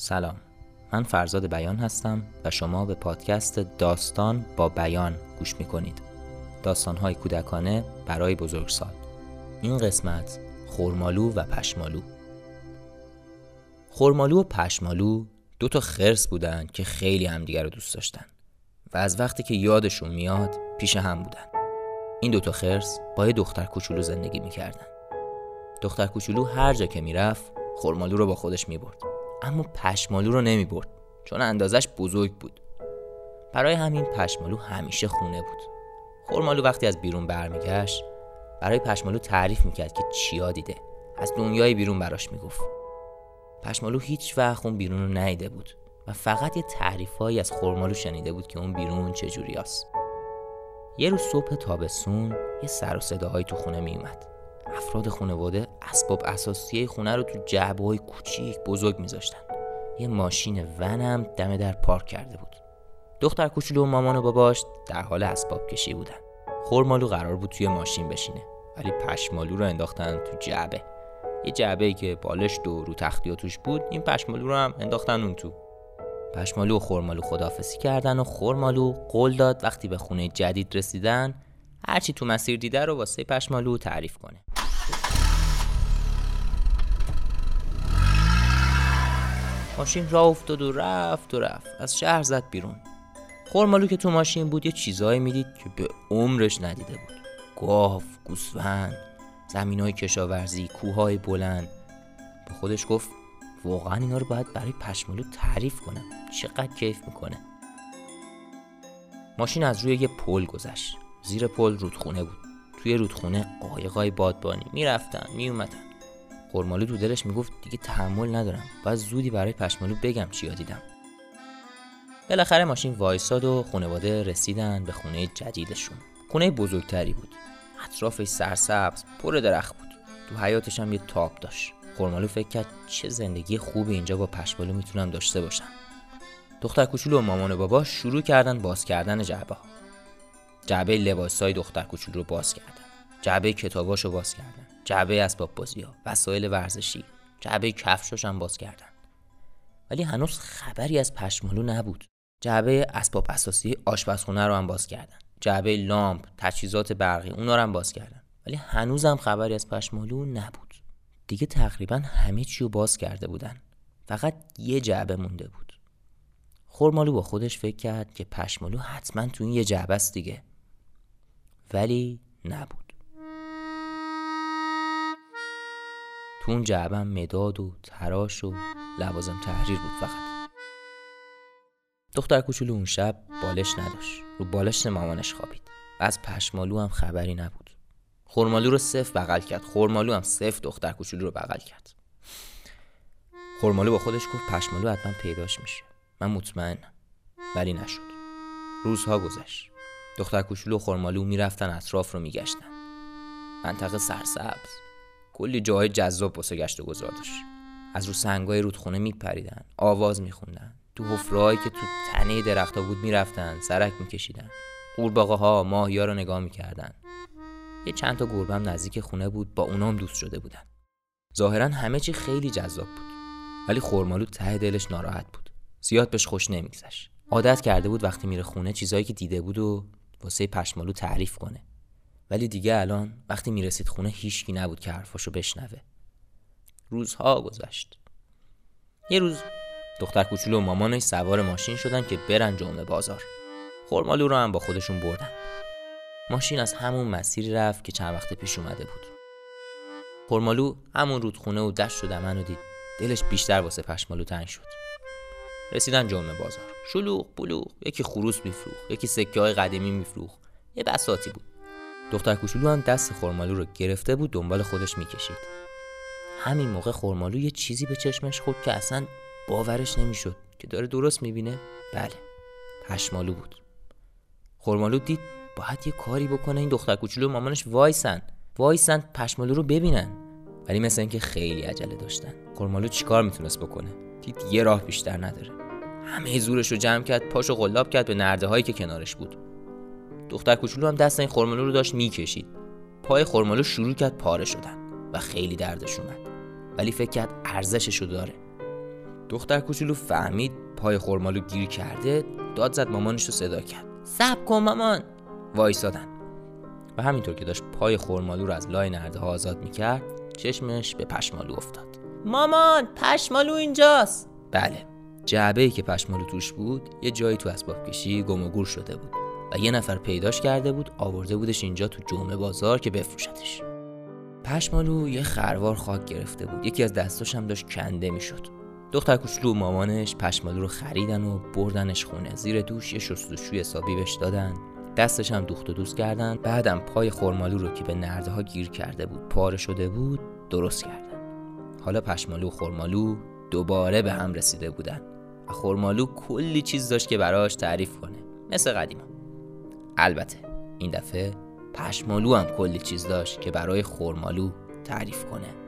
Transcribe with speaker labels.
Speaker 1: سلام. من فرزاد بیان هستم و شما به پادکست داستان با بیان گوش می کنید داستانهای کودکانه برای بزرگسال. این قسمت خورمالو و پشمالو. خورمالو و پشمالو دو تا خرس بودن که خیلی همدیگر رو دوست داشتن و از وقتی که یادشون میاد پیش هم بودن. این دوتا خرس با یه دختر کوچولو زندگی می‌کردن. دختر کوچولو هر جا که می‌رفت خورمالو رو با خودش می‌برد. اما پشمالو رو نمی برد چون اندازش بزرگ بود. برای همین پشمالو همیشه خونه بود. خورمالو وقتی از بیرون برمیگشت برای پشمالو تعریف می‌کرد که چیا دیده. از دنیای بیرون براش می‌گفت. پشمالو هیچ وقت اون بیرون رو نیده بود و فقط یه تعریفهایی از خورمالو شنیده بود که اون بیرون چجوری است. یه روز صبح تابستون یه سر و صداهایی تو خونه میومد افراد خانواده اسباب اساسی خونه رو تو جعبه های کوچیک بزرگ میذاشتن. یه ماشین ونم دم در پارک کرده بود. دختر کوچولو و مامان و باباش در حال اسباب کشی بودن. خورمالو قرار بود توی ماشین بشینه ولی پشمالو رو انداختن تو جعبه. یه جعبه ای که بالشت و رو تختی توش بود این پشمالو رو هم انداختن اون تو. پشمالو و خورمالو خدافسی کردن و خورمالو قول داد وقتی به خونه جدید رسیدن هرچی تو مسیر دیده رو واسه پشمالو تعریف کنه. ماشین را افتاد و رفت و رفت. از شهر زد بیرون. خورمالو که تو ماشین بود یه چیزایی می‌دید که به عمرش ندیده بود. گاف، گوسفند زمین های کشاورزی کوههای بلند. به خودش گفت واقعا اینا رو باید برای پشمالو تعریف کنم. چقدر کیف می‌کنه. ماشین از روی یه پل گذشت. زیر پل رودخونه بود. توی رودخونه قایقای بادبانی. می‌رفتن میومدن خورمالو تو دلش می‌گفت دیگه تحمل ندارم. باید زودی برای پشمالو بگم چیا دیدم بالاخره ماشین وایساد و خانواده رسیدن به خونه جدیدشون. خونه بزرگتری بود. اطرافش سرسبز پر درخت بود. تو حیاتش هم یه تاپ داشت. خورمالو فکر کرد چه زندگی خوبی اینجا با پشمالو می‌تونم داشته باشم. دختر کوچولو و مامان و بابا شروع کردن باز کردن جعبه ها. جعبه لباسای دختر کوچولو رو باز کردن. جعبه کتاباش رو باز کردن. جعبه اسباب بازی ها وسایل ورزشی جعبه کفشاش هم باز کردن. ولی هنوز خبری از پشمالو نبود. جعبه اسباب اساسی آشپزخونه رو هم باز کردن. جعبه لامپ تجهیزات برقی اونا رو هم باز کردن. ولی هنوزم خبری از پشمالو نبود. دیگه تقریبا همه چی رو باز کرده بودن. فقط یه جعبه مونده بود. خورمالو با خودش فکر کرد که پشمالو حتما تو این یه جعبه است دیگه. ولی نبود. تو اون جعبه مداد و تراش و لوازم تحریر بود فقط. دختر کوچولو اون شب بالش نداشت. رو بالشت مامانش خوابید. و از پشمالو هم خبری نبود. خورمالو رو صف بغل کرد. خورمالو هم صف دختر کوچولو رو بغل کرد. خورمالو با خودش گفت پشمالو حتما پیداش میشه. من مطمئنم. ولی نشد. روزها گذشت. دختر کوچولو و خورمالو می‌رفتن اطراف رو میگشتن. منطقه سرسبز. کلی جاهای جذاب واسه گشت و گذار داشت از رو سنگای رودخونه میپریدن آواز میخوندن تو حفرهایی که تو تنه درختها بود می‌رفتن سرک میکشیدن. قورباغه ها ماهیا رو نگاه می‌کردن. یه چند تا گربم نزدیک خونه بود با اونام دوست شده بودن. ظاهرا همه چی خیلی جذاب بود. ولی خورمالو ته دلش ناراحت بود. زیاد بهش خوش نمیگذشت. عادت کرده بود وقتی میره خونه چیزایی که دیده بود و واسه پشمالو تعریف کنه. ولی دیگه الان وقتی می‌رسید خونه هیچکی نبود که حرفاشو بشنوه. روزها گذشت. یه روز دختر کوچولو و مامانش سوار ماشین شدن که برن جمعه بازار. خورمالو رو هم با خودشون بردن. ماشین از همون مسیری رفت که چند وقت پیش اومده بود. خورمالو همون رودخونه و دشت و دمن رو دید. دلش بیشتر واسه پشمالو تنگ شد. رسیدن جمعه بازار. شلوغ بلوغ. یکی خروس میفروخ یکی سکه های قدیمی میفروخ یه بساتی بود. دختر کوچولو هم دست خورمالو رو گرفته بود دنبال خودش می‌کشید. همین موقع خورمالو یه چیزی به چشمش خورد که اصلا باورش نمی‌شد که داره درست می‌بینه. بله پشمالو بود. خورمالو دید باید یه کاری بکنه این دختر کوچولو مامانش وایسن. وایسن پشمالو رو ببینن. ولی مثل اینکه خیلی عجله داشتن. خورمالو چیکار می‌تونست بکنه؟ دید یه راه بیشتر نداره. همه زورش رو جمع کرد پاشو قلاب کرد به نرده هایی که کنارش بود. دختر کوچولو هم دست این خرمالو رو داشت می‌کشید. پای خرمالو شروع کرد پاره شدن و خیلی دردش اومد. ولی فکر کرد ارزشش رو داره. دختر کوچولو فهمید پای خورمالو گیر کرده داد زد مامانش رو صدا کرد. سب کن مامان. وایسادن و همینطور که داشت پای خورمالو رو از لای نرده ها آزاد می‌کرد چشمش به پشمالو افتاد. مامان پشمالو اینجاست. بله. جعبه ای که پشمالو توش بود یه جایی تو اسباب کشی گم و گور شده بود. و یه نفر پیداش کرده بود آورده بودش اینجا تو جمعه بازار که بفروشتش. پشمالو یه خروار خاک گرفته بود. یکی از دستاش هم داشت کنده می‌شد. دختر کوچولو مامانش پشمالو رو خریدن و بردنش خونه. زیر دوش یه شستشوی حسابی بهش دادن. دستش هم دوخت و دوست کردن. بعدم پای خورمالو رو که به نرده ها گیر کرده بود پاره شده بود درست کردن. حالا پشمالو و خورمالو دوباره به هم رسیده بودن. و خورمالو کلی چیز داشت که براش تعریف کنه. مثل قدیما. البته این دفعه پشمالو هم کلی چیز داشت که برای خورمالو تعریف کنه.